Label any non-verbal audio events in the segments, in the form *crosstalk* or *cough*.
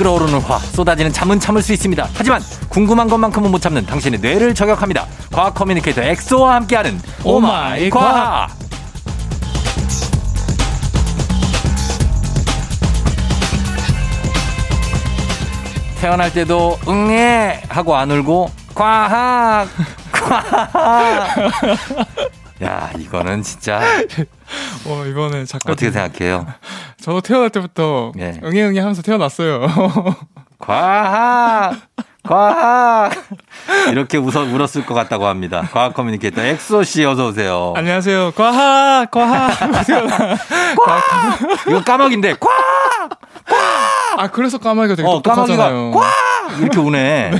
끓어오르는 화 쏟아지는 잠은 참을 수 있습니다. 하지만 궁금한 것만큼은 못 참는 당신의 뇌를 저격합니다. 과학 커뮤니케이터 엑소와 함께하는 오마이 과학. 태어날 때도 응애 하고 안 울고 과학 *laughs* 과학. 야 이거는 진짜 어, 이거는 작가 어떻게 생각해요? 저도 태어날 때부터 예. 응애 응애 하면서 태어났어요. *laughs* 과학 과학 이렇게 웃어 울었을 것 같다고 합니다. 과학 커뮤니케이터 엑소 씨 어서 오세요. 안녕하세요. 과학 과학 태어나. 이거 까마귀인데 과학 아 그래서 까마귀가 되게 어 까마귀가 똑똑하잖아요. 과학 이렇게 우네.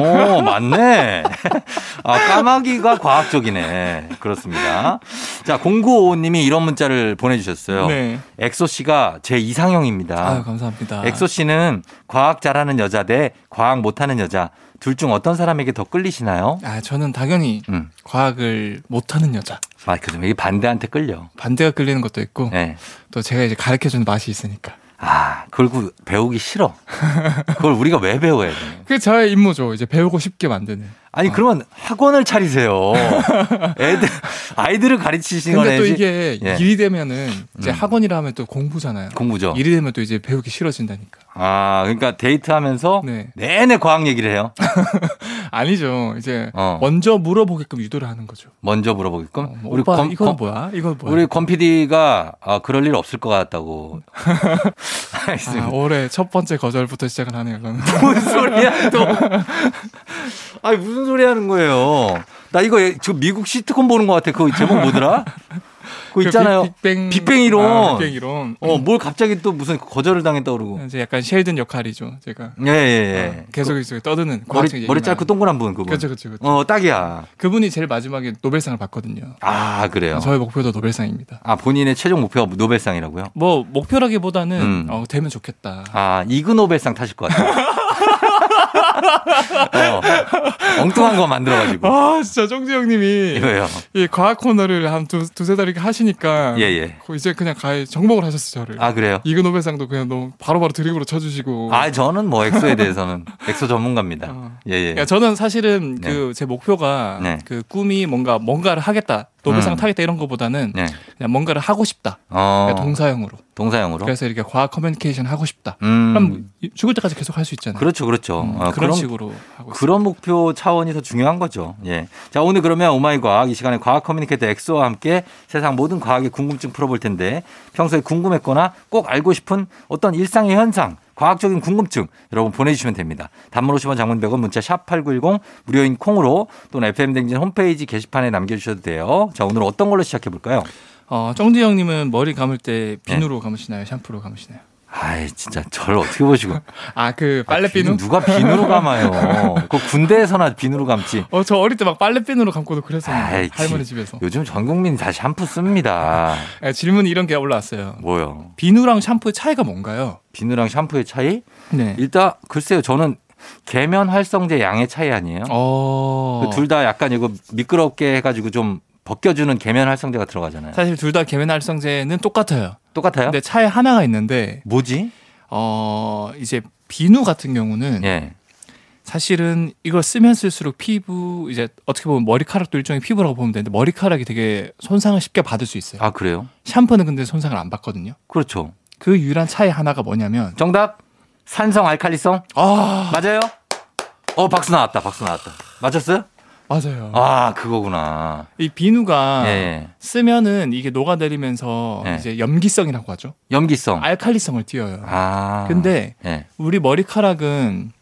오 맞네. *laughs* 아 까마귀가 과학적이네. 그렇습니다. 자 0955님이 이런 문자를 보내주셨어요. 네. 엑소 씨가 제 이상형입니다. 아유 감사합니다. 엑소 씨는 과학 잘하는 여자 대 과학 못하는 여자 둘 중 어떤 사람에게 더 끌리시나요? 아 저는 당연히 음. 과학을 못하는 여자. 아, 그죠. 이게 반대한테 끌려. 반대가 끌리는 것도 있고 네. 또 제가 이제 가르쳐주는 맛이 있으니까. 아, 그 배우기 싫어. 그걸 우리가 왜 배워야 돼? 그게 저의 임무죠. 이제 배우고 싶게 만드는. 아니, 그러면 학원을 차리세요. *laughs* 애들, 아이들을 가르치시는 근데 또. 이게 예. 일이 되면은 이제 음. 학원이라 하면 또 공부잖아요. 공부죠. 일이 되면 또 이제 배우기 싫어진다니까. 아, 그러니까 데이트하면서 네. 내내 과학 얘기를 해요. *laughs* 아니죠. 이제 어. 먼저 물어보게끔 유도를 하는 거죠. 먼저 물어보게끔. 어, 뭐 오빠 이건 뭐야? 이건 뭐야? 우리 권 PD가 아, 그럴 일 없을 것 같다고. *laughs* 아, 알겠습니다. 올해 첫 번째 거절부터 시작을 하네요. 그러면. *laughs* 무슨 소리야 또? 아니 무슨 소리 하는 거예요? 나 이거 예- 지금 미국 시트콤 보는 것 같아. 그 제목 뭐더라? 있잖아요. 그 빅, 빅뱅 빅뱅 이론. 아, 빅뱅 이론. 어, 뭘 갑자기 또 무슨 거절을 당했다 그러고. 이제 약간 쉘든 역할이죠. 제가 예, 예, 예. 어, 계속 이제 떠드는 머리, 머리. 짧고 동그란 분, 그분. 그렇죠, 그렇죠. 어, 딱이야. 그분이 제일 마지막에 노벨상을 받거든요. 아, 그래요. 저의 목표도 노벨상입니다. 아, 본인의 최종 목표가 노벨상이라고요? 뭐 목표라기보다는 음. 어, 되면 좋겠다. 아, 이그 노벨상 타실 것 같아요. *laughs* 어, *laughs* 엉뚱한 거 만들어가지고. 아 진짜 정지 형님이 이거요. 이 과학 코너를 한 두, 두세 달 이렇게 하시니까 예, 예. 거- 이제 그냥 가해 정복을 하셨어 저를. 아, 그래요? 이그 노벨상도 그냥 너무 바로바로 드립으로 쳐주시고. 아, 저는 뭐 엑소에 대해서는 *laughs* 엑소 전문가입니다. 어. 예, 예. 그러니까 저는 사실은 네. 그제 목표가 네. 그 꿈이 뭔가 뭔가를 하겠다 노벨상 음. 타겠다 이런 거보다는 네. 그냥 뭔가를 하고 싶다 어, 그러니까 동사형으로 동사형으로. 그래서 이렇게 과학 커뮤니케이션 하고 싶다 음, 그럼 죽을 때까지 계속 할 수 있잖아요 그렇죠, 그렇죠. 음, 어, 그런 그럼 식으로 하고 있어요 그런 목표 차원이 더 중요한 거죠. 예. 자, 오늘 그러면 오마이 과학 이 시간에 과학 커뮤니케이터 엑소와 함께 세상 모든 과학의 궁금증 풀어볼 텐데 평소에 궁금했거나 꼭 알고 싶은 어떤 일상의 현상, 과학적인 궁금증 여러분 보내주시면 됩니다. 단문 50원 장문 100원 문자 샵 8910 무료인 콩으로 또는 FM대행진 홈페이지 게시판에 남겨주셔도 돼요. 자, 오늘 어떤 걸로 시작해 볼까요? 어, 정지 형님은 머리 감을 때 네. 비누로 감으시나요 샴푸로 감으시나요 아이, 진짜 저를 어떻게 보시고. *laughs* 아 그 빨래 아, 비누 누가 비누로 감아요. *laughs* 그 군대에서나 비누로 감지. 어 저 어릴 때 막 빨래 비누로 감고도 그랬었는데 할머니 지- 집에서 요즘 전 국민이 다 샴푸 씁니다. 예, 질문이 이런 게 올라왔어요 뭐요? 비누랑 샴푸의 차이가 뭔가요 비누랑 샴푸의 차이? 네 일단 글쎄요. 저는 계면 활성제 양의 차이 아니에요? 어... 둘다 약간 이거 미끄럽게 해가지고 좀 벗겨주는 계면 활성제가 들어가잖아요. 사실 둘 다 계면 활성제는 똑같아요. 똑같아요? 근데 차에 하나가 있는데 뭐지? 어 이제 비누 같은 경우는 예. 사실은 이걸 쓰면 쓸수록 피부 이제 어떻게 보면 머리카락도 일종의 피부라고 보면 되는데 머리카락이 되게 손상을 쉽게 받을 수 있어요. 아 그래요? 샴푸는 근데 손상을 안 받거든요. 그렇죠. 그 유일한 차이 하나가 뭐냐면 정답 산성 알칼리성 아 맞아요? 어 박수 나왔다. 박수 나왔다. 맞췄어요? 맞아요. 아 그거구나. 이 비누가 예, 예. 쓰면은 이게 녹아내리면서 예. 이제 염기성이라고 하죠. 염기성. 알칼리성을 띄어요. 아. 근데 예. 우리 머리카락은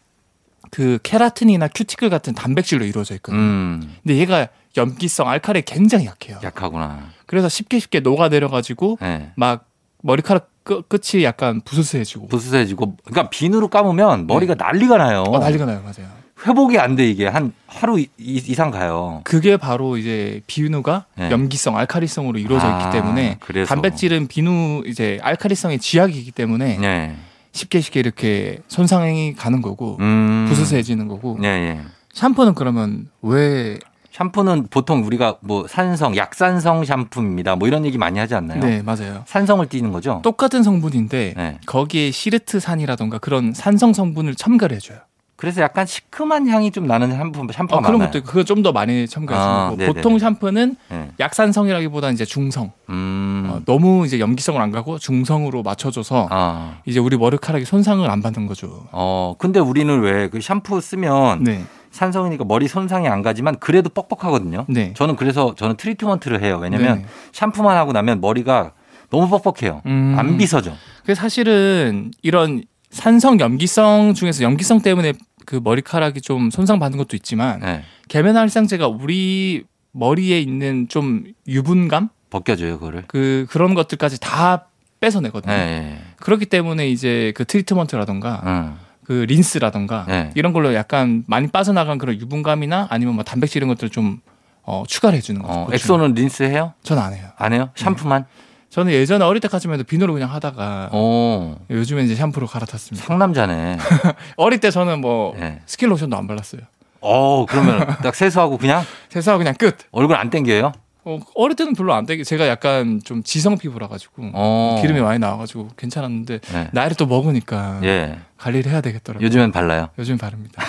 그 케라틴이나 큐티클 같은 단백질로 이루어져 있거든요. 음 근데 얘가 염기성 알칼리에 굉장히 약해요. 약하구나. 그래서 쉽게 쉽게 녹아내려 가지고 예. 막 머리카락 끝, 끝이 약간 부스스해지고 부스스해지고 그러니까 비누로 감으면 머리가 난리가 나요. 어, 난리가 나요, 맞아요. 회복이 안 돼 이게 한 하루 이, 이상 가요. 그게 바로 이제 비누가 네. 염기성, 알칼리성으로 이루어져 아, 있기 때문에 그래서. 단백질은 비누 이제 알칼리성의 지약이기 때문에 예. 쉽게 쉽게 이렇게 손상이 가는 거고 음. 부스스해지는 거고 예, 예. 샴푸는 그러면 왜 샴푸는 보통 우리가 뭐 산성, 약산성 샴푸입니다. 뭐 이런 얘기 많이 하지 않나요? 네, 맞아요. 산성을 띠는 거죠? 똑같은 성분인데 네. 거기에 시르트산이라던가 그런 산성 성분을 첨가를 해줘요. 그래서 약간 시큼한 향이 좀 나는 샴푸, 샴푸가 어, 그런 많아요. 것도 그거 좀 더 많이 첨가해서 아, 고 네네네. 보통 샴푸는 네. 약산성이라기보다 이제 중성. 음. 어, 너무 이제 염기성을 안 가고 중성으로 맞춰줘서 아. 이제 우리 머리카락이 손상을 안 받는 거죠. 어, 근데 우리는 왜 그 샴푸 쓰면 네, 산성이니까 머리 손상이 안 가지만 그래도 뻑뻑하거든요. 네. 저는 그래서 저는 트리트먼트를 해요. 왜냐면 네네. 샴푸만 하고 나면 머리가 너무 뻑뻑해요. 음. 안 빗어져. 그 사실은 이런 산성 염기성 중에서 염기성 때문에 그 머리카락이 좀 손상받는 것도 있지만 네. 계면활성제가 우리 머리에 있는 좀 유분감 벗겨져요, 그거를. 그 그런 것들까지 다 뺏어내거든요. 네. 그렇기 때문에 이제 그 트리트먼트라던가 응. 그 린스라던가 네. 이런 걸로 약간 많이 빠져나간 그런 유분감이나 아니면 뭐 단백질 이런 것들 좀 어, 추가를 해주는 거죠. 어. 엑소는 린스 해요? 저는 안 해요. 안 해요? 샴푸만? 저는 예전에 어릴 때까지만 해도 비누로 그냥 하다가 오. 요즘에 이제 샴푸로 갈아탔습니다. 상남자네. *laughs* 어릴 때 저는 뭐 네. 스킨 로션도 안 발랐어요. 어, 그러면 딱 세수하고 그냥 *laughs* 세수하고 그냥 끝. 얼굴 안 땡겨요? 어, 어릴 때는 별로 안 되게 제가 약간 좀 지성 피부라 가지고 어. 기름이 많이 나와 가지고 괜찮았는데 네. 나이를 또 먹으니까 예. 관리를 해야 되겠더라고요. 요즘엔 발라요. 요즘 바릅니다.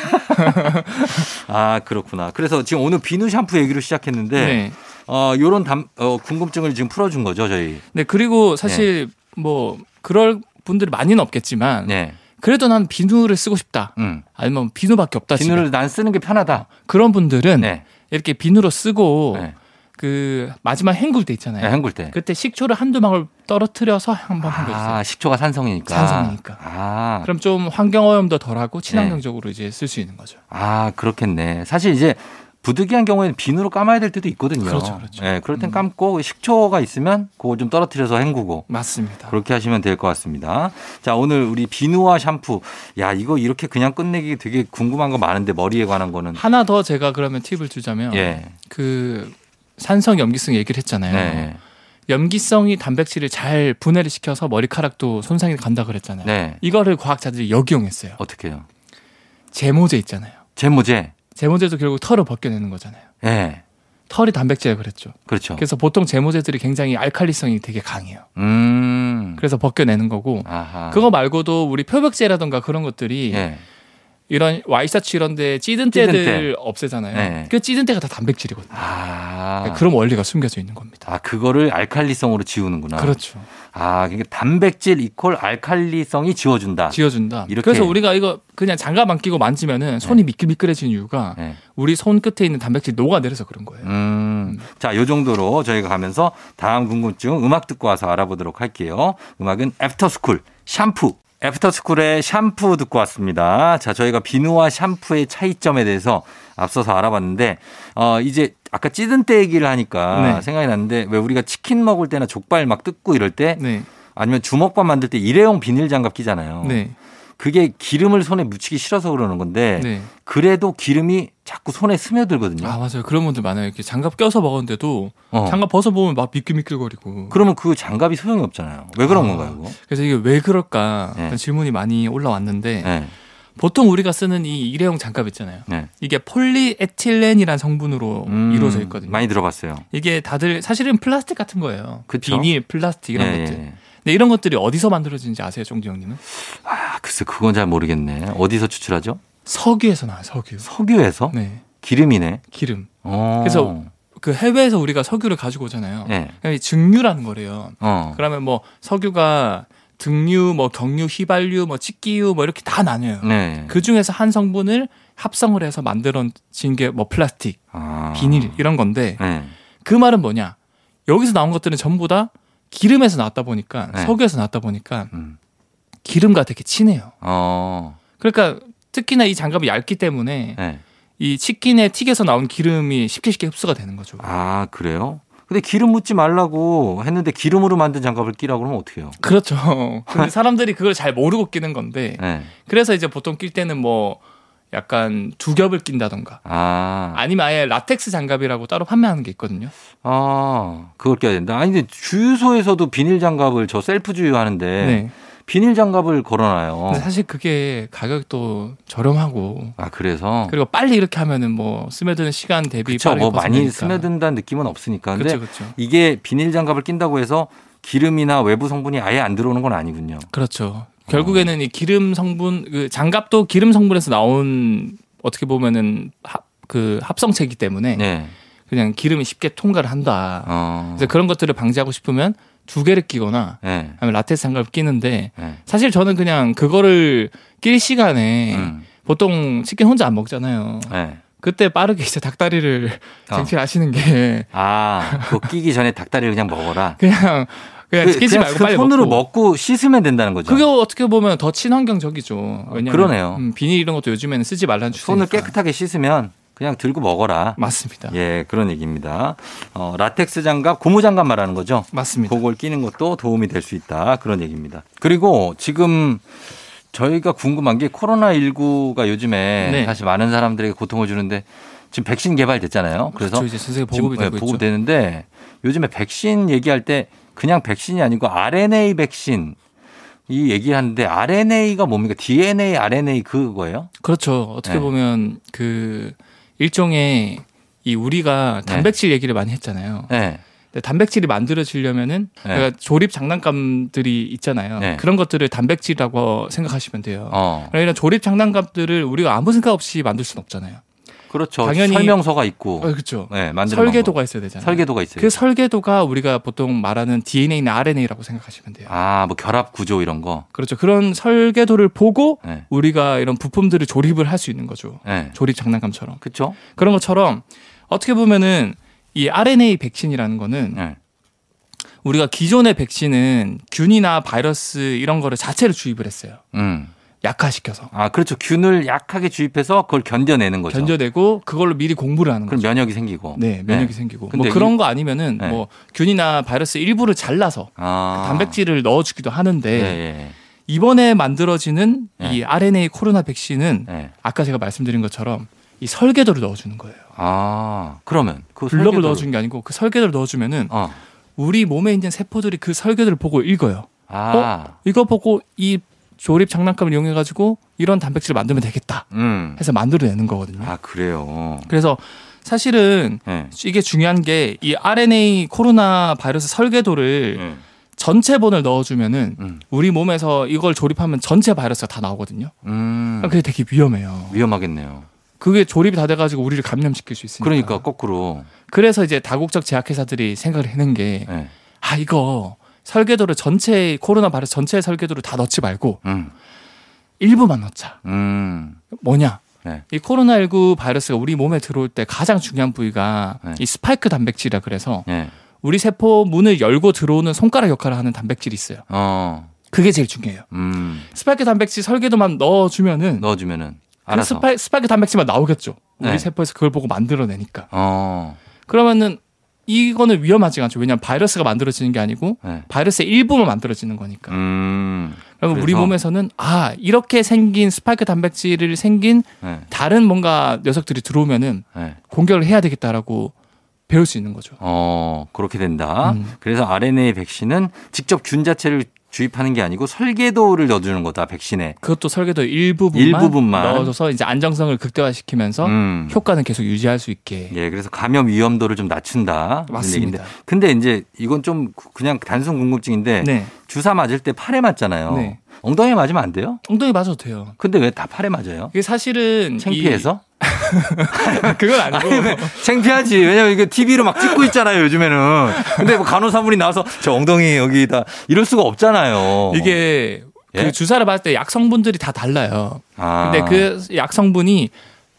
*laughs* 아, 그렇구나. 그래서 지금 오늘 비누 샴푸 얘기로 시작했는데 네. 어, 요런 담, 어, 궁금증을 지금 풀어준 거죠, 저희. 네 그리고 사실 뭐 그럴 분들이 많이는 없겠지만 네. 그래도 난 비누를 쓰고 싶다. 음. 아니면 비누밖에 없다. 집에. 비누를 난 쓰는 게 편하다. 그런 분들은 네. 이렇게 비누로 쓰고 네. 그 마지막 헹굴 때 있잖아요. 네, 헹굴 때. 그때 식초를 한두 방울 떨어뜨려서 한번 헹궈주세요. 아, 식초가 산성이니까. 산성이니까. 아, 그럼 좀 환경 오염도 덜하고 친환경적으로 이제 쓸 수 있는 거죠. 아, 그렇겠네. 사실 이제 부득이한 경우에는 비누로 감아야 될 때도 있거든요. 그렇죠, 그렇죠. 네, 그럴 땐 음. 감고 식초가 있으면 그거 좀 떨어뜨려서 헹구고 맞습니다. 그렇게 하시면 될 것 같습니다. 자, 오늘 우리 비누와 샴푸. 야, 이거 이렇게 그냥 끝내기 되게 궁금한 거 많은데 머리에 관한 거는. 하나 더 제가 그러면 팁을 주자면 예. 그 산성 염기성 얘기를 했잖아요. 네. 염기성이 단백질을 잘 분해를 시켜서 머리카락도 손상이 간다 그랬잖아요. 네. 이거를 과학자들이 역이용했어요. 어떻게 해요? 제모제 있잖아요. 제모제. 제모제도 결국 털을 벗겨내는 거잖아요. 예. 털이 단백질이라 그랬죠. 그렇죠. 그래서 보통 제모제들이 굉장히 알칼리성이 되게 강해요. 음. 그래서 벗겨내는 거고 아하. 그거 말고도 우리 표백제라던가 그런 것들이 예. 이런 와이셔츠 이런 데 찌든 찌든 때들 없애잖아요. 네. 그 찌든 때가 다 단백질이거든요. 아. 그런 원리가 숨겨져 있는 겁니다. 아, 그거를 알칼리성으로 지우는구나. 그렇죠. 아, 그러니까 단백질 이퀄 알칼리성이 지워준다. 지어준다. 이렇게. 그래서 우리가 이거 그냥 장갑 안 끼고 만지면은 손이 미끌미끌해지는 이유가 네. 우리 손 끝에 있는 단백질이 녹아내려서 그런 거예요. 음. 자, 요 정도로 저희가 가면서 다음 궁금증 음악 듣고 와서 알아보도록 할게요. 음악은 애프터스쿨 샴푸. 애프터스쿨의 샴푸 듣고 왔습니다. 자, 저희가 비누와 샴푸의 차이점에 대해서 앞서서 알아봤는데, 어, 이제 아까 찌든 때 얘기를 하니까 네. 생각이 났는데, 왜 우리가 치킨 먹을 때나 족발 막 뜯고 이럴 때, 네. 아니면 주먹밥 만들 때 일회용 비닐 장갑 끼잖아요. 네. 그게 기름을 손에 묻히기 싫어서 그러는 건데, 네. 그래도 기름이 자꾸 손에 스며들거든요. 아, 맞아요. 그런 분들 많아요. 이렇게 장갑 껴서 먹었는데도 어. 장갑 벗어 보면 막 미끌미끌거리고. 그러면 그 장갑이 소용이 없잖아요. 왜 그런 아. 건가요, 그거? 그래서 이게 왜 그럴까 네. 질문이 많이 올라왔는데 네. 보통 우리가 쓰는 이 일회용 장갑 있잖아요. 네. 이게 폴리에틸렌이라는 성분으로 음, 이루어져 있거든요. 많이 들어봤어요. 이게 다들 사실은 플라스틱 같은 거예요. 그쵸? 비닐, 플라스틱 이런 예, 것들. 예. 근데 이런 것들이 어디서 만들어지는지 아세요, 종지 형님은? 아, 글쎄, 그건 잘 모르겠네. 어디서 추출하죠? 석유에서 나와요, 석유. 석유에서? 네, 기름이네. 기름. 어. 그래서 그 해외에서 우리가 석유를 가지고 오잖아요. 네. 증류라는 거래요. 어. 그러면 뭐 석유가 등유, 뭐 경유, 휘발유, 뭐 직기유 뭐 이렇게 다 나뉘어요. 네. 그 중에서 한 성분을 합성을 해서 만들어진 게 뭐 플라스틱, 아. 비닐 이런 건데 네. 그 말은 뭐냐? 여기서 나온 것들은 전부 다 기름에서 나왔다 보니까 네. 석유에서 나왔다 보니까 음. 기름과 되게 친해요. 어. 그러니까 특히나 이 장갑이 얇기 때문에 네. 이 치킨의 틱에서 나온 기름이 쉽게 쉽게 흡수가 되는 거죠. 아, 그래요? 근데 기름 묻지 말라고 했는데 기름으로 만든 장갑을 끼라고 그러면 어떡해요? 그렇죠. *laughs* 근데 사람들이 그걸 잘 모르고 끼는 건데 네. 그래서 이제 보통 낄 때는 뭐 약간 두 겹을 낀다던가 아. 아니면 아예 라텍스 장갑이라고 따로 판매하는 게 있거든요. 아, 그걸 껴야 된다. 아니, 근데 주유소에서도 비닐 장갑을 저 셀프 주유하는데 네. 비닐 장갑을 걸어놔요. 사실 그게 가격도 저렴하고 아 그래서 그리고 빨리 이렇게 하면은 뭐 스며드는 시간 대비 그쵸, 빠르게 뭐 많이 벗어나니까. 스며든다는 느낌은 없으니까. 근데 그렇죠, 그렇죠. 이게 비닐 장갑을 낀다고 해서 기름이나 외부 성분이 아예 안 들어오는 건 아니군요. 그렇죠. 결국에는 이 기름 성분 그 장갑도 기름 성분에서 나온 어떻게 보면은 합, 그 합성체이기 때문에 네. 그냥 기름이 쉽게 통과를 한다. 어. 그래서 그런 것들을 방지하고 싶으면 두 개를 끼거나 네. 아니면 라테스 장갑을 끼는데 네. 사실 저는 그냥 그거를 낄 시간에 음. 보통 치킨 혼자 안 먹잖아요. 네. 그때 빠르게 이제 닭다리를 어. 쟁취하시는 게 아, 그거 끼기 전에 닭다리를 그냥 먹어라. *laughs* 그냥 그냥 그, 끼지 그냥 말고 그 빨리 손으로 먹고. 먹고 씻으면 된다는 거죠. 그게 어떻게 보면 더 친환경적이죠. 왜냐면 그러네요. 음, 비닐 이런 것도 요즘에는 쓰지 말라는 손을 추세니까. 깨끗하게 씻으면 그냥 들고 먹어라. 맞습니다. 예, 그런 얘기입니다. 어, 라텍스 장갑, 고무 장갑 말하는 거죠. 맞습니다. 그걸 끼는 것도 도움이 될 수 있다. 그런 얘기입니다. 그리고 지금 저희가 궁금한 게 코로나19가 요즘에 네. 사실 많은 사람들에게 고통을 주는데 지금 백신 개발됐잖아요. 그래서 그렇죠. 이제 보급이 예, 되고 있죠. 보급되는데 요즘에 백신 얘기할 때 그냥 백신이 아니고 RNA 백신 이 얘기하는데 RNA가 뭡니까? DNA, RNA 그거예요? 그렇죠. 어떻게 네. 보면 그 일종의 이 우리가 네. 단백질 얘기를 많이 했잖아요. 네. 단백질이 만들어지려면은 네. 그러니까 조립 장난감들이 있잖아요. 네. 그런 것들을 단백질이라고 생각하시면 돼요. 어. 이런 조립 장난감들을 우리가 아무 생각 없이 만들 수는 없잖아요. 그렇죠. 당연히- 설명서가 있고. 어, 그렇죠. 네, 만드는 설계도가 방법. 있어야 되잖아요. 설계도가 있어요. 그 설계도가 우리가 보통 말하는 DNA나 RNA라고 생각하시면 돼요. 아, 뭐 결합 구조 이런 거. 그렇죠. 그런 설계도를 보고 네. 우리가 이런 부품들을 조립을 할 수 있는 거죠. 네. 조립 장난감처럼. 그렇죠? 그런 것처럼 어떻게 보면은 이 RNA 백신이라는 거는 네. 우리가 기존의 백신은 균이나 바이러스 이런 거를 자체를 주입을 했어요. 음. 약화시켜서. 아, 그렇죠. 균을 약하게 주입해서 그걸 견뎌내는 거죠. 견뎌내고 그걸로 미리 공부를 하는 그럼 거죠. 면역이 생기고. 네, 면역이 생기고. 근데 뭐 그런 거 아니면은 네. 뭐 균이나 바이러스 일부를 잘라서 아. 단백질을 넣어 주기도 하는데 예, 예. 이번에 만들어지는 네. 이 RNA 코로나 백신은 예. 아까 제가 말씀드린 것처럼 이 설계도를 넣어 주는 거예요. 아, 그러면 그 블럭을 설계도를- 넣어 주는 게 아니고 그 설계도를 넣어 주면은 어. 우리 몸에 있는 세포들이 그 설계도를 보고 읽어요. 아. 이거 보고 이 조립 장난감을 이용해 가지고 이런 단백질을 만들면 되겠다 음. 해서 만들어내는 거거든요. 아, 그래요. 그래서 사실은 예. 이게 중요한 게 이 RNA 코로나 바이러스 설계도를 예. 전체 본을 넣어주면은 음. 우리 몸에서 이걸 조립하면 전체 바이러스가 다 나오거든요. 음. 그게 되게 위험해요. 위험하겠네요. 그게 조립이 다 돼가지고 우리를 감염시킬 수 있으니까. 그러니까 거꾸로. 그래서 이제 다국적 제약회사들이 생각을 해낸 게, 예. 아 이거 설계도를 전체 코로나 바이러스 전체 설계도를 다 넣지 말고 음. 일부만 넣자. 음. 뭐냐? 네. 이 코로나19 바이러스가 우리 몸에 들어올 때 가장 중요한 부위가 네. 이 스파이크 단백질이라 그래서 예. 우리 세포 문을 열고 들어오는 손가락 역할을 하는 단백질이 있어요. 어. 그게 제일 중요해요. 음. 스파이크 단백질 설계도만 넣어주면은 넣어주면은 그 알아서. 스파이, 스파이크 단백질만 나오겠죠. 우리 네. 세포에서 그걸 보고 만들어내니까. 어. 그러면은 이거는 위험하지 않죠. 왜냐하면 바이러스가 만들어지는 게 아니고 네. 바이러스의 일부만 만들어지는 거니까. 음. 그러면 우리 그래서? 몸에서는 아 이렇게 생긴 스파이크 단백질을 생긴 네. 다른 뭔가 녀석들이 들어오면은 네. 공격을 해야 되겠다라고 배울 수 있는 거죠. 어, 그렇게 된다. 음. 그래서 RNA 백신은 직접 균 자체를 주입하는 게 아니고 설계도를 넣어주는 거다, 백신에. 그것도 설계도 일부분만, 일부분만. 넣어줘서 이제 안정성을 극대화시키면서 음. 효과는 계속 유지할 수 있게. 예, 그래서 감염 위험도를 좀 낮춘다. 맞습니다. 근데 이제 이건 좀 그냥 단순 궁금증인데 네. 주사 맞을 때 팔에 맞잖아요. 네. 엉덩이에 맞으면 안 돼요? 엉덩이 맞아도 돼요. 근데 왜 다 팔에 맞아요? 이게 사실은 창피해서? 이- *laughs* 그건 아니고 창피하지. 왜냐면 이게 TV로 막 찍고 있잖아요, 요즘에는. 근데 뭐 간호사분이 나와서 저 엉덩이 여기다 이럴 수가 없잖아요. 이게 예? 그 주사를 맞을 때 약 성분들이 다 달라요. 아. 근데 그 약 성분이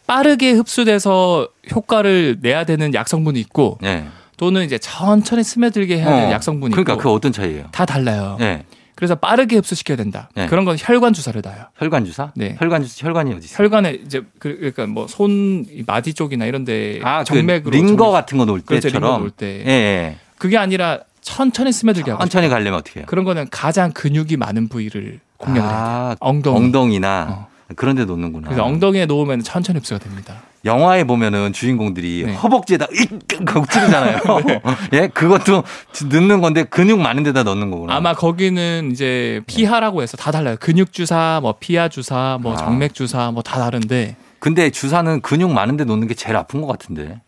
빠르게 흡수돼서 효과를 내야 되는 약 성분이 있고 예. 또는 이제 천천히 스며들게 해야 되는 어. 약 성분이 그러니까 있고 그 어떤 차이예요? 다 달라요. 예. 그래서 빠르게 흡수시켜야 된다. 네. 그런 건 혈관 주사를 놔요. 혈관 주사? 네. 혈관 주사 혈관이 어디 있어요? 혈관에 이제 그- 그러니까 뭐 손 마디 쪽이나 이런 데 아, 정맥으로 그 링거 같은 거 놓을 그렇죠, 때처럼. 놓을 때. 예, 예. 그게 아니라 천천히 스며들게 하고 천천히 가려면 어떻게 해요? 그런 거는 가장 근육이 많은 부위를 공략을 해야 돼요. 아, 엉덩이. 엉덩이 나 어. 그런 데 놓는구나. 그래서 엉덩이에 놓으면 천천히 흡수가 됩니다. 영화에 보면은 주인공들이 네. 허벅지에다 익 하고 찌르잖아요. *laughs* *laughs* 예, 그것도 넣는 건데 근육 많은 데다 넣는 거구나. 아마 거기는 이제 피하라고 해서 다 달라요. 근육 주사, 뭐 피하 주사, 뭐 아. 정맥 주사, 뭐 다 다른데. 근데 주사는 근육 많은 데 놓는 게 제일 아픈 것 같은데.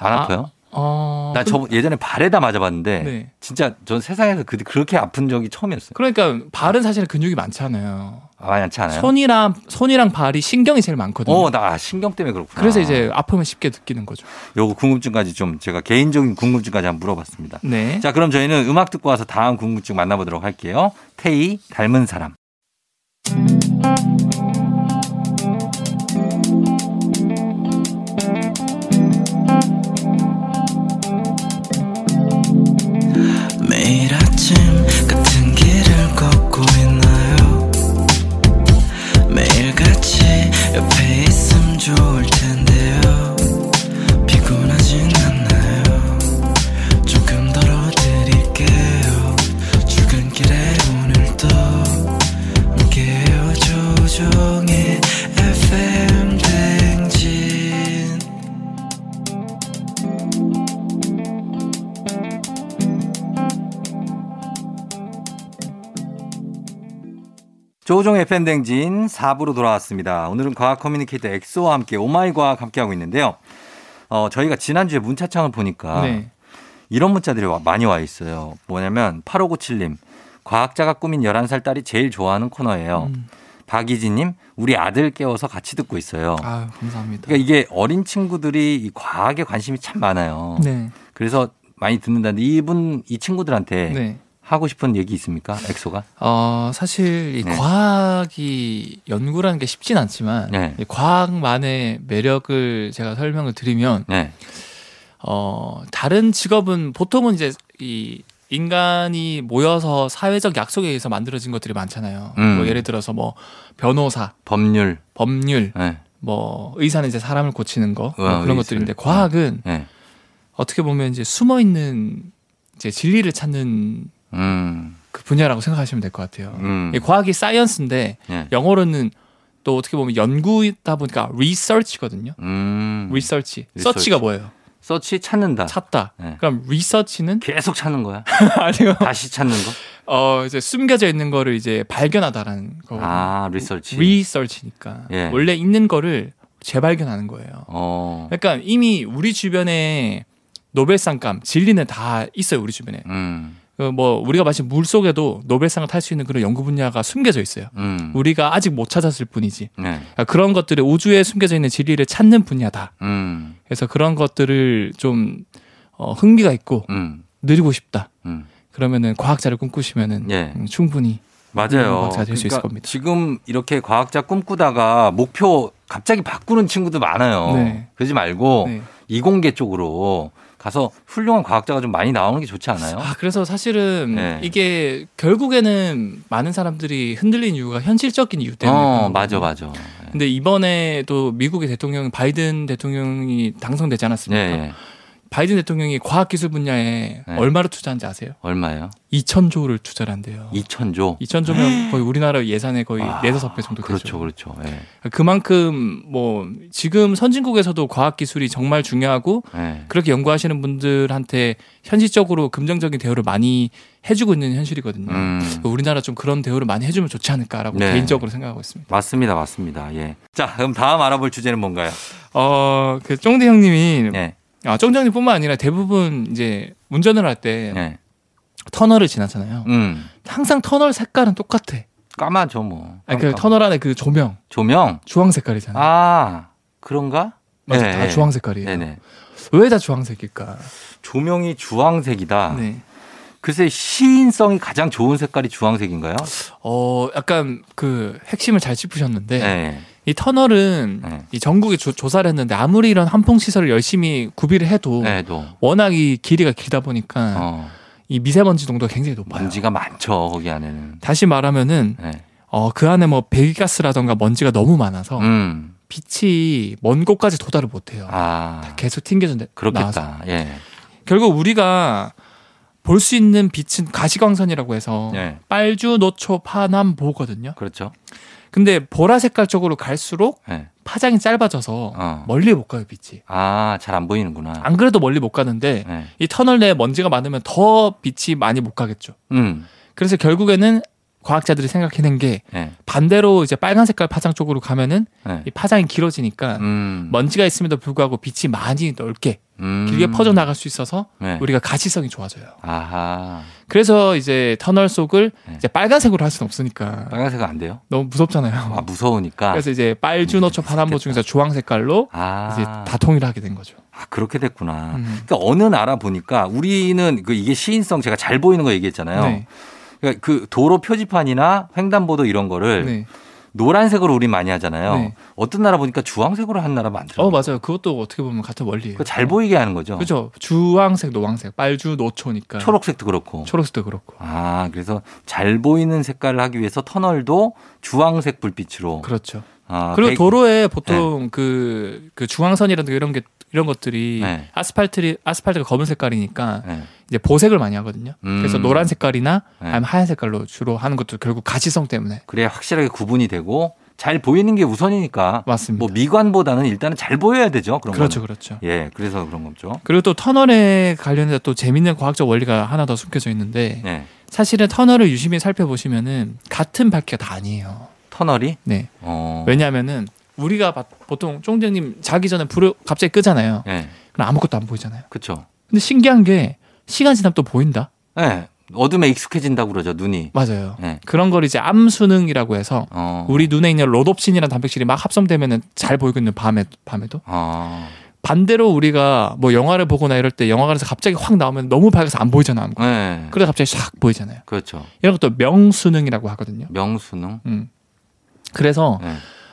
안 아, 아파요? 어. 나저 예전에 발에다 맞아봤는데 네. 진짜 전 세상에서 그, 그렇게 아픈 적이 처음이었어요. 그러니까 발은 사실 근육이 많잖아요. 아, 많지 않아요? 손이랑 손이랑 발이 신경이 제일 많거든요. 어, 나 신경 때문에 그렇구나. 그래서 이제 아프면 쉽게 느끼는 거죠. 요거 궁금증까지 좀 제가 개인적인 궁금증까지 한번 물어봤습니다. 네. 자, 그럼 저희는 음악 듣고 와서 다음 궁금증 만나보도록 할게요. 태희 닮은 사람. 매 조종의 팬댕진 4부로 돌아왔습니다. 오늘은 과학 커뮤니케이터 엑소와 함께 오마이 과학 함께하고 있는데요. 어, 저희가 지난주에 문자창을 보니까 네. 이런 문자들이 와- 많이 와 있어요. 뭐냐면 8597님. 과학자가 꿈인 11살 딸이 제일 좋아하는 코너예요. 음. 박이진님, 우리 아들 깨워서 같이 듣고 있어요. 아, 감사합니다. 그러니까 이게 어린 친구들이 이 과학에 관심이 참 많아요. 네. 그래서 많이 듣는다는데 이분, 이 친구들한테 네. 하고 싶은 얘기 있습니까? 엑소가? 어, 사실 이 네. 과학이 연구라는 게 쉽진 않지만 네. 이 과학만의 매력을 제가 설명을 드리면 네. 어, 다른 직업은 보통은 이제 이 인간이 모여서 사회적 약속에 의해서 만들어진 것들이 많잖아요. 음. 뭐 예를 들어서 뭐 변호사, 법률. 법률, 네. 뭐 의사는 이제 사람을 고치는 거뭐 어, 그런 의술. 것들인데 과학은 네. 어떻게 보면 이제 숨어 있는 이제 진리를 찾는 음. 그 분야라고 생각하시면 될 것 같아요. 음. 이 과학이 science인데 네. 영어로는 또 어떻게 보면 연구다 보니까 research거든요. 음. 리서치. 리서치. 서치가 뭐예요? 서치 찾는다. 찾다. 네. 그럼 research는 계속 찾는 거야. *laughs* 아니요. 다시 찾는 거. 어 이제 숨겨져 있는 거를 이제 발견하다라는 거. 아, research. research니까 예. 원래 있는 거를 재발견하는 거예요. 어. 그러니까 이미 우리 주변에 노벨상감 진리는 다 있어요 우리 주변에. 음. 그뭐 우리가 마신 물 속에도 노벨상을 탈 수 있는 그런 연구 분야가 숨겨져 있어요. 음. 우리가 아직 못 찾았을 뿐이지. 네. 그러니까 그런 것들을 우주에 숨겨져 있는 진리를 찾는 분야다. 음. 그래서 그런 것들을 좀 어, 흥미가 있고 음. 누리고 싶다. 음. 그러면은 과학자를 꿈꾸시면은 예. 음, 충분히 맞아요. 과학자가 될수 있을 겁니다. 지금 이렇게 과학자 꿈꾸다가 목표 갑자기 바꾸는 친구도 많아요. 네. 그러지 말고 네. 이공계 쪽으로 가서 훌륭한 과학자가 좀 많이 나오는 게 좋지 않아요? 아 그래서 사실은 네. 이게 결국에는 많은 사람들이 흔들린 이유가 현실적인 이유 때문에. 어, 맞아. 맞아. 근데 이번에도 미국의 대통령 바이든 대통령이 당선되지 예, 않았습니까? 예. 바이든 대통령이 과학기술 분야에 네. 얼마를 투자한지 아세요? 얼마예요? 2천조를 투자를 한대요. 2천조. 2천조면 거의 우리나라 예산의 거의 아, 네다섯 배 정도 되죠. 그렇죠, 그렇죠. 예. 그만큼 뭐 지금 선진국에서도 과학 기술이 정말 중요하고 예. 그렇게 연구하시는 분들한테 현실적으로 긍정적인 대우를 많이 해주고 있는 현실이거든요. 음. 우리나라 좀 그런 대우를 많이 해주면 좋지 않을까라고 네. 개인적으로 생각하고 있습니다. 맞습니다, 맞습니다. 예. 자, 그럼 다음 알아볼 주제는 뭔가요? 어, 그 쫑대 형님이 예. 아, 쫑대 형님뿐만 아니라 대부분 이제 운전을 할때 예. 터널을 지나잖아요. 음. 항상 터널 색깔은 똑같아. 까마죠, 뭐. 아니, 그. 터널 안에 그 조명 조명? 주황 색깔이잖아요. 아, 그런가? 맞아, 네, 다 네. 주황 색깔이에요. 왜 다 주황색일까? 조명이 주황색이다. 네. 글쎄 시인성이 가장 좋은 색깔이 주황색인가요? 어, 약간 그 핵심을 잘 짚으셨는데 네. 이 터널은 네. 이 전국에 조, 조사를 했는데 아무리 이런 한풍 시설을 열심히 구비를 해도 네, 도. 워낙 이 길이가 길다 보니까 어, 이 미세먼지 농도가 굉장히 높아요. 먼지가 많죠 거기 안에는. 다시 말하면 네. 어, 그 안에 뭐 배기가스라던가 먼지가 너무 많아서 음. 빛이 먼 곳까지 도달을 못해요. 아, 계속 튕겨져 내- 나와서. 그렇겠다. 예. 결국 우리가 볼 수 있는 빛은 가시광선이라고 해서 예. 빨주, 노초, 파남, 보거든요. 그렇죠. 근데 보라 색깔 쪽으로 갈수록 네. 파장이 짧아져서 어. 멀리 못 가요 빛이. 아, 잘 안 보이는구나. 안 그래도 멀리 못 가는데 네. 이 터널 내에 먼지가 많으면 더 빛이 많이 못 가겠죠. 음. 그래서 결국에는 과학자들이 생각해낸 게 네. 반대로 이제 빨간 색깔 파장 쪽으로 가면은 네. 이 파장이 길어지니까 음. 먼지가 있음에도 불구하고 빛이 많이 넓게 음. 길게 퍼져 나갈 수 있어서 네. 우리가 가시성이 좋아져요. 아하. 그래서 이제 터널 속을 네. 이제 빨간색으로 할 수는 없으니까 빨간색은 안 돼요? 너무 무섭잖아요. 아, 무서우니까. 그래서 이제 빨주노초 파남보 중에서 주황 색깔로 아. 이제 다 통일하게 된 거죠. 아, 그렇게 됐구나. 음. 그러니까 어느 나라 보니까 우리는 그 이게 시인성 제가 잘 보이는 거 얘기했잖아요. 네. 그러니까 그 도로 표지판이나 횡단보도 이런 거를 네. 노란색으로 우리 많이 하잖아요. 네. 어떤 나라 보니까 주황색으로 한 나라 많더라고요. 어 맞아요. 그것도 어떻게 보면 같은 원리예요. 잘 보이게 하는 거죠. 그죠. 주황색, 노황색, 빨주, 노초니까. 초록색도 그렇고. 초록색도 그렇고. 아, 그래서 잘 보이는 색깔을 하기 위해서 터널도 주황색 불빛으로. 그렇죠. 아, 그리고 백- 도로에 보통 그, 그 중앙선이라든가 이런 게 이런 것들이 네. 아스팔트 아스팔트가 검은 색깔이니까 네. 이제 보색을 많이 하거든요. 음. 그래서 노란 색깔이나 네. 아니면 하얀 색깔로 주로 하는 것도 결국 가시성 때문에 그래야 확실하게 구분이 되고 잘 보이는 게 우선이니까. 맞습니다. 뭐 미관보다는 일단은 잘 보여야 되죠. 그런 그렇죠, 거는. 그렇죠. 예, 그래서 그런 거죠. 그리고 또 터널에 관련해서 또 재밌는 과학적 원리가 하나 더 숨겨져 있는데 네. 사실은 터널을 유심히 살펴보시면은 같은 밝기가 다 아니에요. 터널이 네. 어. 왜냐하면은 우리가 바- 보통 쫑정님 자기 전에 불을 갑자기 끄잖아요. 예. 그럼 아무것도 안 보이잖아요. 그렇죠. 근데 신기한 게 시간 지나면 또 보인다. 예. 어둠에 익숙해진다고 그러죠, 눈이. 맞아요. 예. 그런 걸 이제 암수능이라고 해서 어. 우리 눈에 있는 로놉신이라는 단백질이 막 합성되면은 잘 보이거든요. 밤에 밤에도. 어. 반대로 우리가 뭐 영화를 보거나 이럴 때 영화관에서 갑자기 확 나오면 너무 밝아서 안 보이잖아. 아무것도. 예. 그러다 갑자기 싹 보이잖아요. 그렇죠. 이런 것도 명수능이라고 하거든요. 명수능. 음. 그래서 예.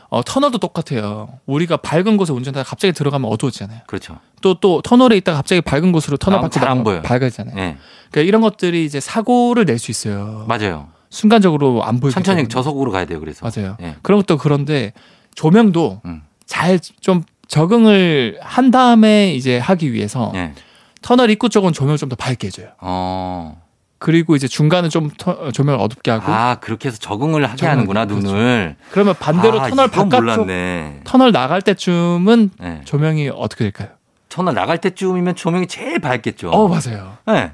어, 터널도 똑같아요. 우리가 밝은 곳에 운전하다 갑자기 들어가면 어두워지잖아요. 그렇죠. 또 또 터널에 있다가 갑자기 밝은 곳으로 터널 아, 밖으로 잘안 나가면 보여요. 밝아지잖아요. 예. 그러니까 이런 것들이 이제 사고를 낼 수 있어요. 맞아요. 순간적으로 안 보이기 천천히 때문에. 저속으로 가야 돼요, 그래서. 맞아요. 예. 그런 것도 그런데 조명도 음. 잘좀 적응을 한 다음에 이제 하기 위해서 예. 터널 입구 쪽은 조명을 좀 더 밝게 해줘요. 어. 그리고 이제 중간은 좀 터- 조명을 어둡게 하고 아, 그렇게 해서 적응을 하게 하는구나, 그렇죠. 눈을. 그러면 반대로 아, 터널 바깥쪽 몰랐네. 터널 나갈 때쯤은 예. 조명이 어떻게 될까요? 터널 나갈 때쯤이면 조명이 제일 밝겠죠. 어 맞아요. 예.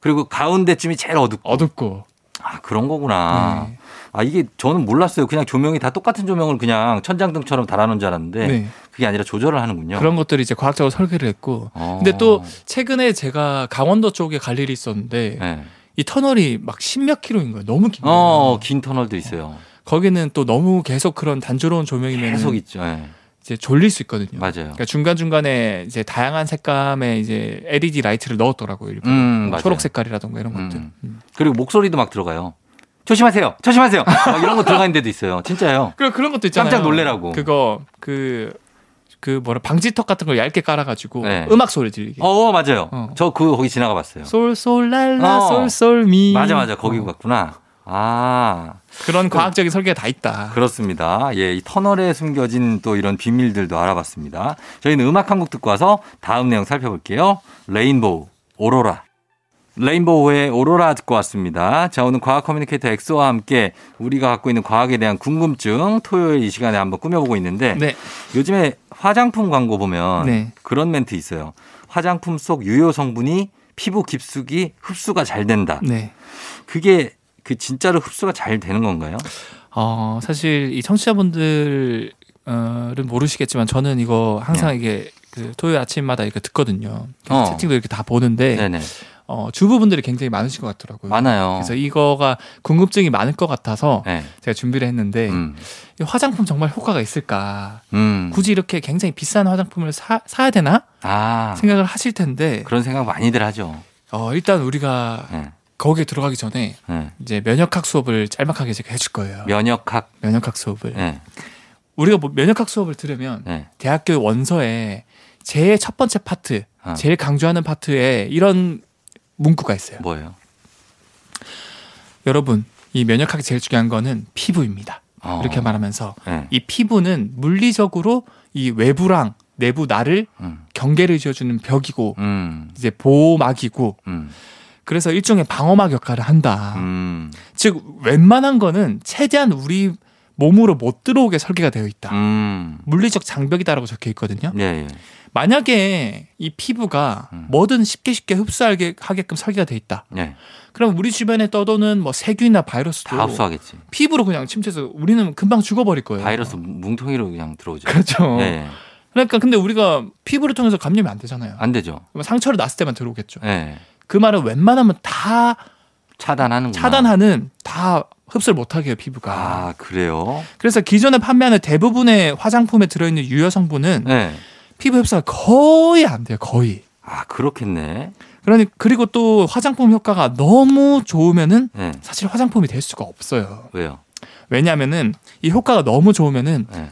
그리고 가운데쯤이 제일 어둡고. 어둡고. 아, 그런 거구나. 네. 아, 이게 저는 몰랐어요. 그냥 조명이 다 똑같은 조명을 그냥 천장등처럼 달아놓은 줄 알았는데 네. 그게 아니라 조절을 하는군요. 그런 것들이 이제 과학적으로 설계를 했고. 어. 근데 또 최근에 제가 강원도 쪽에 갈 일이 있었는데 네. 이 터널이 막 십몇 킬로인 거예요. 너무 긴. 어, 긴 터널도 있어요. 거기는 또 너무 계속 그런 단조로운 조명이면 계속 있죠. 예. 이제 졸릴 수 있거든요. 맞아요. 그러니까 중간 중간에 이제 다양한 색감의 이제 LED 라이트를 넣었더라고요. 일부러. 음, 뭐 맞아요. 초록 색깔이라던가 이런 것들. 음. 음. 그리고 목소리도 막 들어가요. 조심하세요. 조심하세요. 막 이런 거 들어가 있는 데도 있어요. 진짜요. *laughs* 그리고 그런 것도 있잖아요. 깜짝 놀래라고. 그거 그. 그 뭐라 방지턱 같은 걸 얇게 깔아가지고 네. 음악 소리 들리게. 어, 맞아요. 어. 저 그거 거기 지나가 봤어요. 솔솔랄라 어. 솔솔미. 맞아, 맞아. 거기 어. 갔구나. 아, 그런 과학적인 설계가 다 있다. 그렇습니다. 예, 이 터널에 숨겨진 또 이런 비밀들도 알아봤습니다. 저희는 음악 한 곡 듣고 와서 다음 내용 살펴볼게요. 레인보우, 오로라. 레인보우의 오로라 듣고 왔습니다. 자, 오늘 과학 커뮤니케이터 엑소와 함께 우리가 갖고 있는 과학에 대한 궁금증 토요일 이 시간에 한번 꾸며보고 있는데 네. 요즘에 화장품 광고 보면 네. 그런 멘트 있어요. 화장품 속 유효 성분이 피부 깊숙이 흡수가 잘 된다. 네. 그게 그 진짜로 흡수가 잘 되는 건가요? 어, 사실 이 청취자분들은 모르시겠지만 저는 이거 항상 이게 그 토요일 아침마다 이거 듣거든요. 어. 채팅도 이렇게 다 보는데 네네. 어, 주부분들이 굉장히 많으실 것 같더라고요. 많아요. 그래서 이거가 궁금증이 많을 것 같아서 네. 제가 준비를 했는데 음. 이 화장품 정말 효과가 있을까? 음. 굳이 이렇게 굉장히 비싼 화장품을 사, 사야 되나 아. 생각을 하실 텐데 그런 생각 많이들 하죠. 어, 일단 우리가 네. 거기에 들어가기 전에 네. 이제 면역학 수업을 짤막하게 제가 해줄 거예요. 면역학. 면역학 수업을 네. 우리가 뭐 면역학 수업을 들으면 네. 대학교 원서에 제일 첫 번째 파트, 어. 제일 강조하는 파트에 이런 문구가 있어요. 뭐예요? 여러분, 이 면역학이 제일 중요한 거는 피부입니다. 어. 이렇게 말하면서 네. 이 피부는 물리적으로 이 외부랑 내부 나를 음. 경계를 지어주는 벽이고 음. 이제 보호막이고 음. 그래서 일종의 방어막 역할을 한다. 음. 즉 웬만한 거는 최대한 우리 몸으로 못 들어오게 설계가 되어 있다. 음. 물리적 장벽이다라고 적혀 있거든요. 예, 예. 만약에 이 피부가 음. 뭐든 쉽게 쉽게 흡수하게 하게끔 설계가 돼 있다. 예. 그럼 우리 주변에 떠도는 뭐 세균이나 바이러스도 다 흡수하겠지. 피부로 그냥 침투해서 우리는 금방 죽어버릴 거예요. 바이러스 뭉텅이로 그냥 들어오죠. 그렇죠. 예, 예. 그러니까 근데 우리가 피부를 통해서 감염이 안 되잖아요. 안 되죠. 상처를 났을 때만 들어오겠죠. 예. 그 말은 웬만하면 다 차단하는구나. 차단하는 다 흡수를 못하게 해요 피부가. 아, 그래요? 그래서 기존에 판매하는 대부분의 화장품에 들어있는 유효 성분은 네. 피부 흡수가 거의 안 돼요. 거의. 아, 그렇겠네. 그러니 그리고 또 화장품 효과가 너무 좋으면은 예. 사실 화장품이 될 수가 없어요. 왜요? 왜냐하면은 이 효과가 너무 좋으면은 예.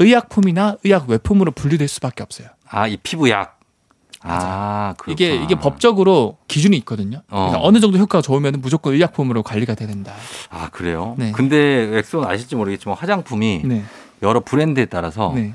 의약품이나 의약 외품으로 분류될 수밖에 없어요. 아, 이 피부약. 아, 그렇구나. 이게 이게 법적으로 기준이 있거든요. 어. 그러니까 어느 정도 효과가 좋으면 무조건 의약품으로 관리가 돼야 된다. 아, 그래요? 네. 근데 엑소는 아실지 모르겠지만 화장품이 네. 여러 브랜드에 따라서 네.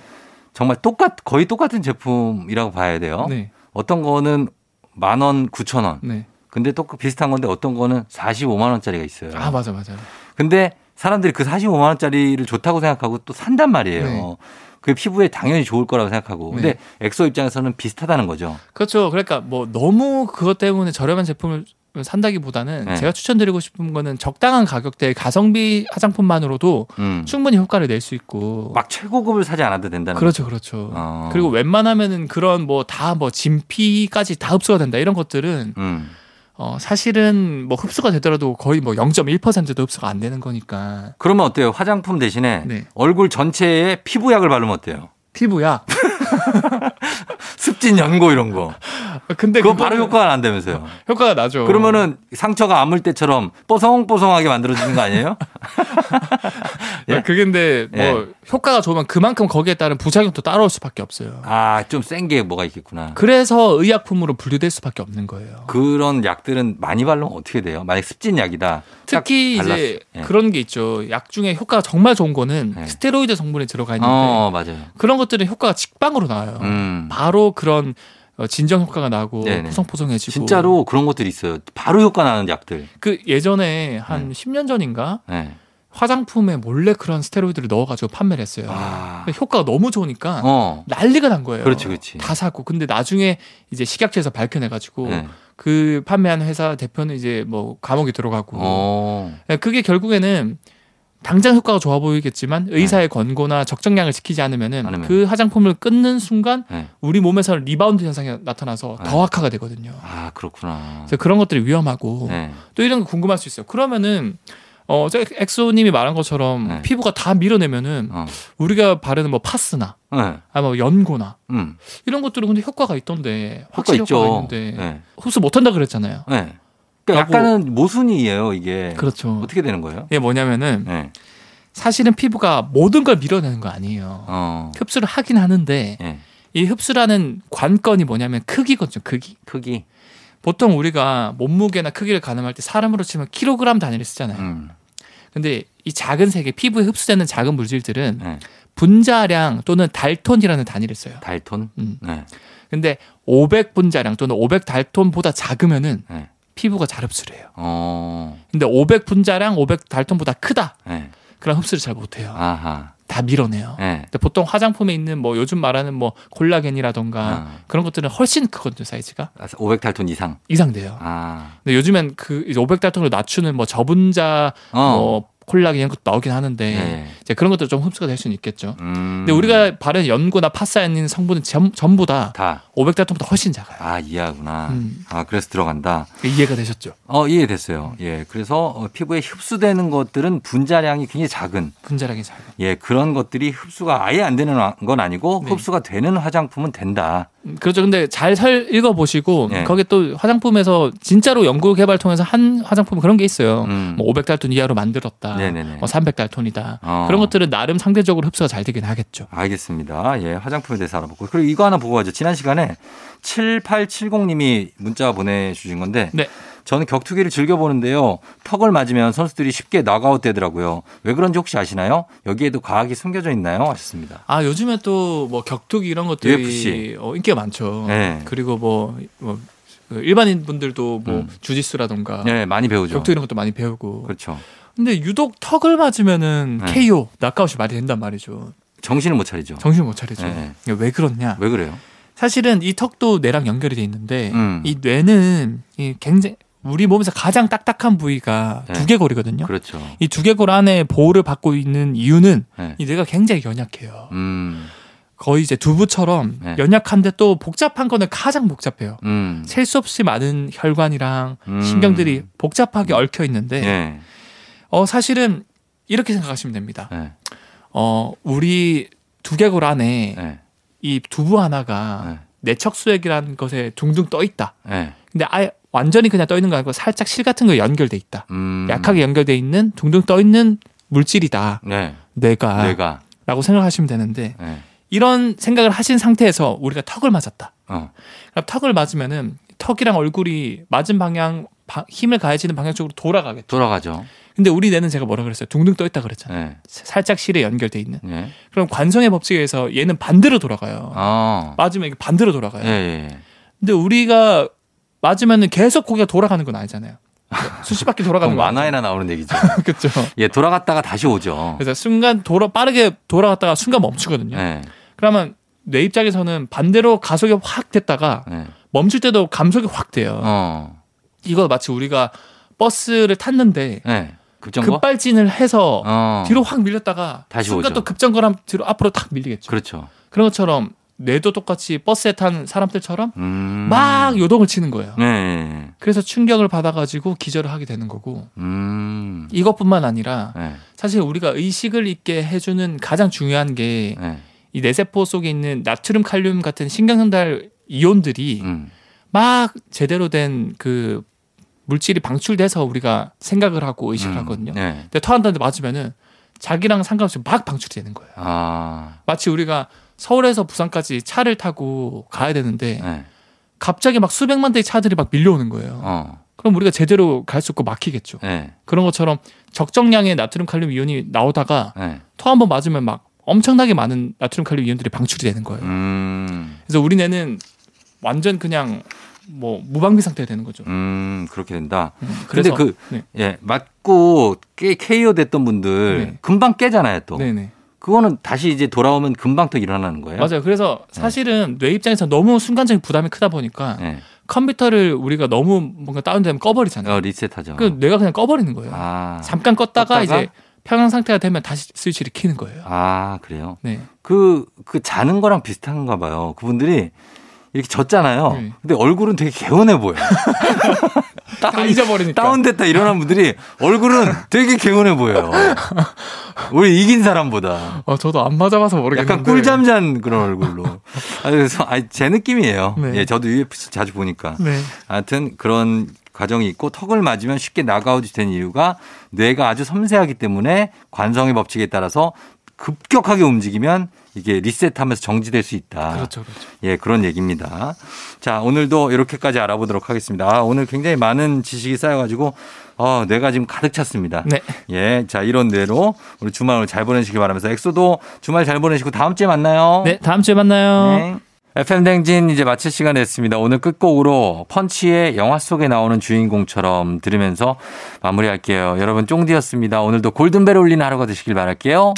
정말 똑같 거의 똑같은 제품이라고 봐야 돼요. 네. 어떤 거는 만 원, 구천 원. 네. 근데 또 비슷한 건데 어떤 거는 45만 원짜리가 있어요. 아 맞아 맞아. 근데 사람들이 그 45만 원짜리를 좋다고 생각하고 또 산단 말이에요. 네. 그게 피부에 당연히 좋을 거라고 생각하고. 근데 네. 엑소 입장에서는 비슷하다는 거죠. 그렇죠. 그러니까 뭐 너무 그것 때문에 저렴한 제품을 산다기보다는 네. 제가 추천드리고 싶은 거는 적당한 가격대 가성비 화장품만으로도 음. 충분히 효과를 낼 수 있고. 막 최고급을 사지 않아도 된다는 그렇죠, 그렇죠. 어. 그리고 웬만하면은 그런 뭐다뭐 진피까지 다 흡수가 된다 이런 것들은 음. 어 사실은 뭐 흡수가 되더라도 거의 뭐 0.1%도 흡수가 안 되는 거니까 그러면 어때요? 화장품 대신에 네. 얼굴 전체에 피부약을 바르면 어때요? 피부약. 습진 연고 이런 거. 근데 그거 바로 효과가 난다면서요. 효과가 나죠. 그러면은 상처가 아물 때처럼 뽀송뽀송하게 만들어지는 거 아니에요? *laughs* 예? 그게 근데 뭐 예. 효과가 좋으면 그만큼 거기에 따른 부작용도 따라올 수밖에 없어요. 아, 좀 센 게 뭐가 있겠구나. 그래서 의약품으로 분류될 수밖에 없는 거예요. 그런 약들은 많이 바르면 어떻게 돼요? 만약 습진 약이다. 딱 특히. 이제 예. 그런 게 있죠. 약 중에 효과가 정말 좋은 거는 네. 스테로이드 성분이 들어가 있는데 어, 맞아요. 그런 것들은 효과가 직방으로 나와요. 음. 바로 그런 어, 진정 효과가 나고 네네. 포송포송해지고 진짜로 그런 것들이 있어요. 바로 효과 나는 약들. 그 예전에 한 네. 10년 전인가 네. 화장품에 몰래 그런 스테로이드를 넣어가지고 판매를 했어요. 아. 근데 효과가 너무 좋으니까 어. 난리가 난 거예요. 그렇지, 그렇지. 다 사고. 근데 나중에 이제 식약처에서 밝혀내가지고 네. 그 판매하는 회사 대표는 이제 뭐 감옥에 들어가고. 어. 그게 결국에는 당장 효과가 좋아 보이겠지만 의사의 권고나 적정량을 지키지 않으면은 네. 않으면. 그 화장품을 끊는 순간 네. 우리 몸에서 리바운드 현상이 나타나서 네. 더 악화가 되거든요. 아, 그렇구나. 그래서 그런 것들이 위험하고 네. 또 이런 거 궁금할 수 있어요. 그러면은 어, 저 엑소님이 말한 것처럼 네. 피부가 다 밀어내면은 어. 우리가 바르는 뭐 파스나 네. 아뭐 연고나 음. 이런 것들은 근데 효과가 있던데 효과 확실히 효과가 있죠. 있는데 네. 흡수 못한다 그랬잖아요. 네. 그러니까 약간은 모순이에요, 이게. 그렇죠. 어떻게 되는 거예요? 이게 뭐냐면은 네. 사실은 피부가 모든 걸 밀어내는 거 아니에요. 어. 흡수를 하긴 하는데 네. 이 흡수라는 관건이 뭐냐면 크기거든요. 크기. 크기. 보통 우리가 몸무게나 크기를 가늠할 때 사람으로 치면 킬로그램 단위를 쓰잖아요. 음. 근데 이 작은 세계 피부에 흡수되는 작은 물질들은 네. 분자량 또는 달톤이라는 단위를 써요. 달톤. 음. 네. 근데 500 분자량 또는 500 달톤보다 작으면은 네. 피부가 잘 흡수를 해요. 어. 근데 500 분자량 500 달톤보다 크다. 네. 그럼 흡수를 잘 못해요. 아하. 다 밀어내요. 네. 근데 보통 화장품에 있는 뭐 요즘 말하는 뭐 콜라겐이라던가 아. 그런 것들은 훨씬 크거든요 사이즈가 500달톤 이상. 이상 돼요. 아. 근데 요즘엔 그 500달톤으로 낮추는 뭐 저분자 어. 뭐 콜라겐 이런 것도 나오긴 하는데 네. 이제 그런 것들 좀 흡수가 될 수는 있겠죠. 음. 근데 우리가 바른 연고나 파사야닌 성분은 전, 전부 다 다. 500달톤보다 훨씬 작아요. 아, 이해하구나. 음. 아, 그래서 들어간다. 이해가 되셨죠? 어, 이해됐어요. 예. 그래서 어, 피부에 흡수되는 것들은 분자량이 굉장히 작은 분자량이 작아요. 예, 그런 것들이 흡수가 아예 안 되는 건 아니고 네. 흡수가 되는 화장품은 된다. 음, 그렇죠. 근데 잘 설 읽어보시고 네. 거기 또 화장품에서 진짜로 연구 개발 통해서 한 화장품은 그런 게 있어요. 음. 뭐 500달톤 이하로 만들었다. 네네네. 뭐 300달톤이다. 어. 그런 것들은 나름 상대적으로 흡수가 잘 되긴 하겠죠. 알겠습니다. 예, 화장품에 대해서 알아보고. 그리고 이거 하나 보고 가죠. 지난 시간에 7870님이 문자 보내주신 건데. 네. 저는 격투기를 즐겨보는데요. 턱을 맞으면 선수들이 쉽게 나가웃 되더라고요. 왜 그런지 혹시 아시나요? 여기에도 과학이 숨겨져 있나요? 하셨습니다. 아 요즘에 또 뭐 격투기 이런 것들이 UFC. 어, 인기가 많죠. 네. 그리고 뭐, 뭐 일반인 분들도 뭐 음. 주짓수라던가 네, 많이 배우죠. 격투기 이런 것도 많이 배우고 그렇죠. 근데 유독 턱을 맞으면은 네. KO 낙아웃이 말이 된단 말이죠. 정신을 못 차리죠. 정신 못 차리죠. 네. 왜 그렇냐? 왜 그래요? 사실은 이 턱도 뇌랑 연결이 돼 있는데 음. 이 뇌는 이 굉장히 우리 몸에서 가장 딱딱한 부위가 네. 두개골이거든요. 그렇죠. 이 두개골 안에 보호를 받고 있는 이유는 네. 이 뇌가 굉장히 연약해요. 음, 거의 이제 두부처럼 네. 연약한데 또 복잡한 거는 가장 복잡해요. 음, 셀수 없이 많은 혈관이랑 음. 신경들이 복잡하게 얽혀 있는데 예, 어 사실은 이렇게 생각하시면 됩니다. 예, 어 우리 두개골 안에 예, 이 두부 하나가 예, 내척수액이라는 것에 둥둥 떠 있다. 예. 근데 아예 완전히 그냥 떠 있는 거 아니고 살짝 실 같은 거 연결돼 있다. 음, 약하게 연결돼 있는 둥둥 떠 있는 물질이다. 네, 뇌가 내가, 라고 생각하시면 되는데 예, 이런 생각을 하신 상태에서 우리가 턱을 맞았다. 어, 그럼 턱을 맞으면은 턱이랑 얼굴이 맞은 방향 바- 힘을 가해지는 방향 쪽으로 돌아가겠죠. 돌아가죠. 근데 우리 뇌는 제가 뭐라 그랬어요? 둥둥 떠 있다 그랬잖아요. 예, 살짝 실에 연결돼 있는. 예, 그럼 관성의 법칙에 의해서 얘는 반대로 돌아가요. 어, 맞으면 이게 반대로 돌아가요. 예, 예, 근데 우리가 맞으면은 계속 고개가 돌아가는 건 아니잖아요. 수십 바퀴 돌아가는 거 만화에나 나오는 얘기죠. *laughs* 그렇죠. 예, 돌아갔다가 다시 오죠. 그래서 순간 돌아 빠르게 돌아갔다가 순간 멈추거든요. 예, 그러면 내 입장에서는 반대로 가속이 확 됐다가 예, 멈출 때도 감속이 확 돼요. 어, 이거 마치 우리가 버스를 탔는데 예, 급정거. 급발진을 해서 어, 뒤로 확 밀렸다가 다시 순간 오죠. 또 급정거하면 뒤로 앞으로 탁 밀리겠죠. 그렇죠. 그런 것처럼 뇌도 똑같이 버스에 탄 사람들처럼 음, 막 요동을 치는 거예요. 예, 예, 그래서 충격을 받아가지고 기절을 하게 되는 거고. 음, 이것뿐만 아니라 예, 사실 우리가 의식을 있게 해주는 가장 중요한 게이 예, 뇌세포 속에 있는 나트륨, 칼륨 같은 신경전달 이온들이 음, 막 제대로 된 그 물질이 방출돼서 우리가 생각을 하고 의식을 음, 하거든요. 예, 근데 토한다는데 맞으면은 자기랑 상관없이 막 방출이 되는 거예요. 아, 마치 우리가 서울에서 부산까지 차를 타고 가야 되는데 예, 갑자기 막 수백만 대의 차들이 막 밀려오는 거예요. 어, 그럼 우리가 제대로 갈 수 없고 막히겠죠. 예, 그런 것처럼 적정량의 나트륨 칼륨 이온이 나오다가 예, 토한 번 맞으면 막 엄청나게 많은 나트륨 칼륨 이온들이 방출이 되는 거예요. 음, 그래서 우리 뇌는 완전 그냥 뭐 무방비 상태가 되는 거죠. 음, 그렇게 된다. 음, 근데 그래서 그, 네. 예, 맞고 깨, KO 됐던 분들 네. 금방 깨잖아요, 또. 네네 그거는 다시 이제 돌아오면 금방 또 일어나는 거예요. 맞아요. 그래서 사실은 뇌 입장에서 너무 순간적인 부담이 크다 보니까 예. 컴퓨터를 우리가 너무 뭔가 다운되면 꺼버리잖아요. 어, 리셋하죠. 그 뇌가 그냥 꺼버리는 거예요. 아, 잠깐 껐다가, 껐다가? 이제 평형 상태가 되면 다시 스위치를 키는 거예요. 아, 그래요. 네. 그, 그 자는 거랑 비슷한가 봐요. 그분들이 이렇게 졌잖아요. 네. 근데 얼굴은 되게 개운해 보여. *laughs* 다 잊어버리니까. 다운됐다 일어난 분들이 얼굴은 되게 개운해 보여요. 우리 이긴 사람보다. 어, 저도 안 맞아봐서 모르겠는데. 약간 꿀잠 잔 그런 얼굴로. 아, 그래서 아, 제 느낌이에요. 네. 예, 저도 UFC 자주 보니까. 네. 하여튼 그런 과정이 있고 턱을 맞으면 쉽게 나가웃이 된 이유가 뇌가 아주 섬세하기 때문에 관성의 법칙에 따라서 급격하게 움직이면 이게 리셋하면서 정지될 수 있다. 그렇죠, 그렇죠. 예, 그런 얘기입니다. 자, 오늘도 이렇게까지 알아보도록 하겠습니다. 아, 오늘 굉장히 많은 지식이 쌓여가지고, 어, 뇌가 지금 가득 찼습니다. 네. 예, 자, 이런 뇌로 우리 주말 오늘 잘 보내시기 바라면서 엑소도 주말 잘 보내시고 다음 주에 만나요. 네, 다음 주에 만나요. 네. FM 댕진 이제 마칠 시간 됐습니다. 오늘 끝곡으로 펀치의 영화 속에 나오는 주인공처럼 들으면서 마무리할게요. 여러분 쫑디였습니다. 오늘도 골든벨 울리는 하루가 되시길 바랄게요.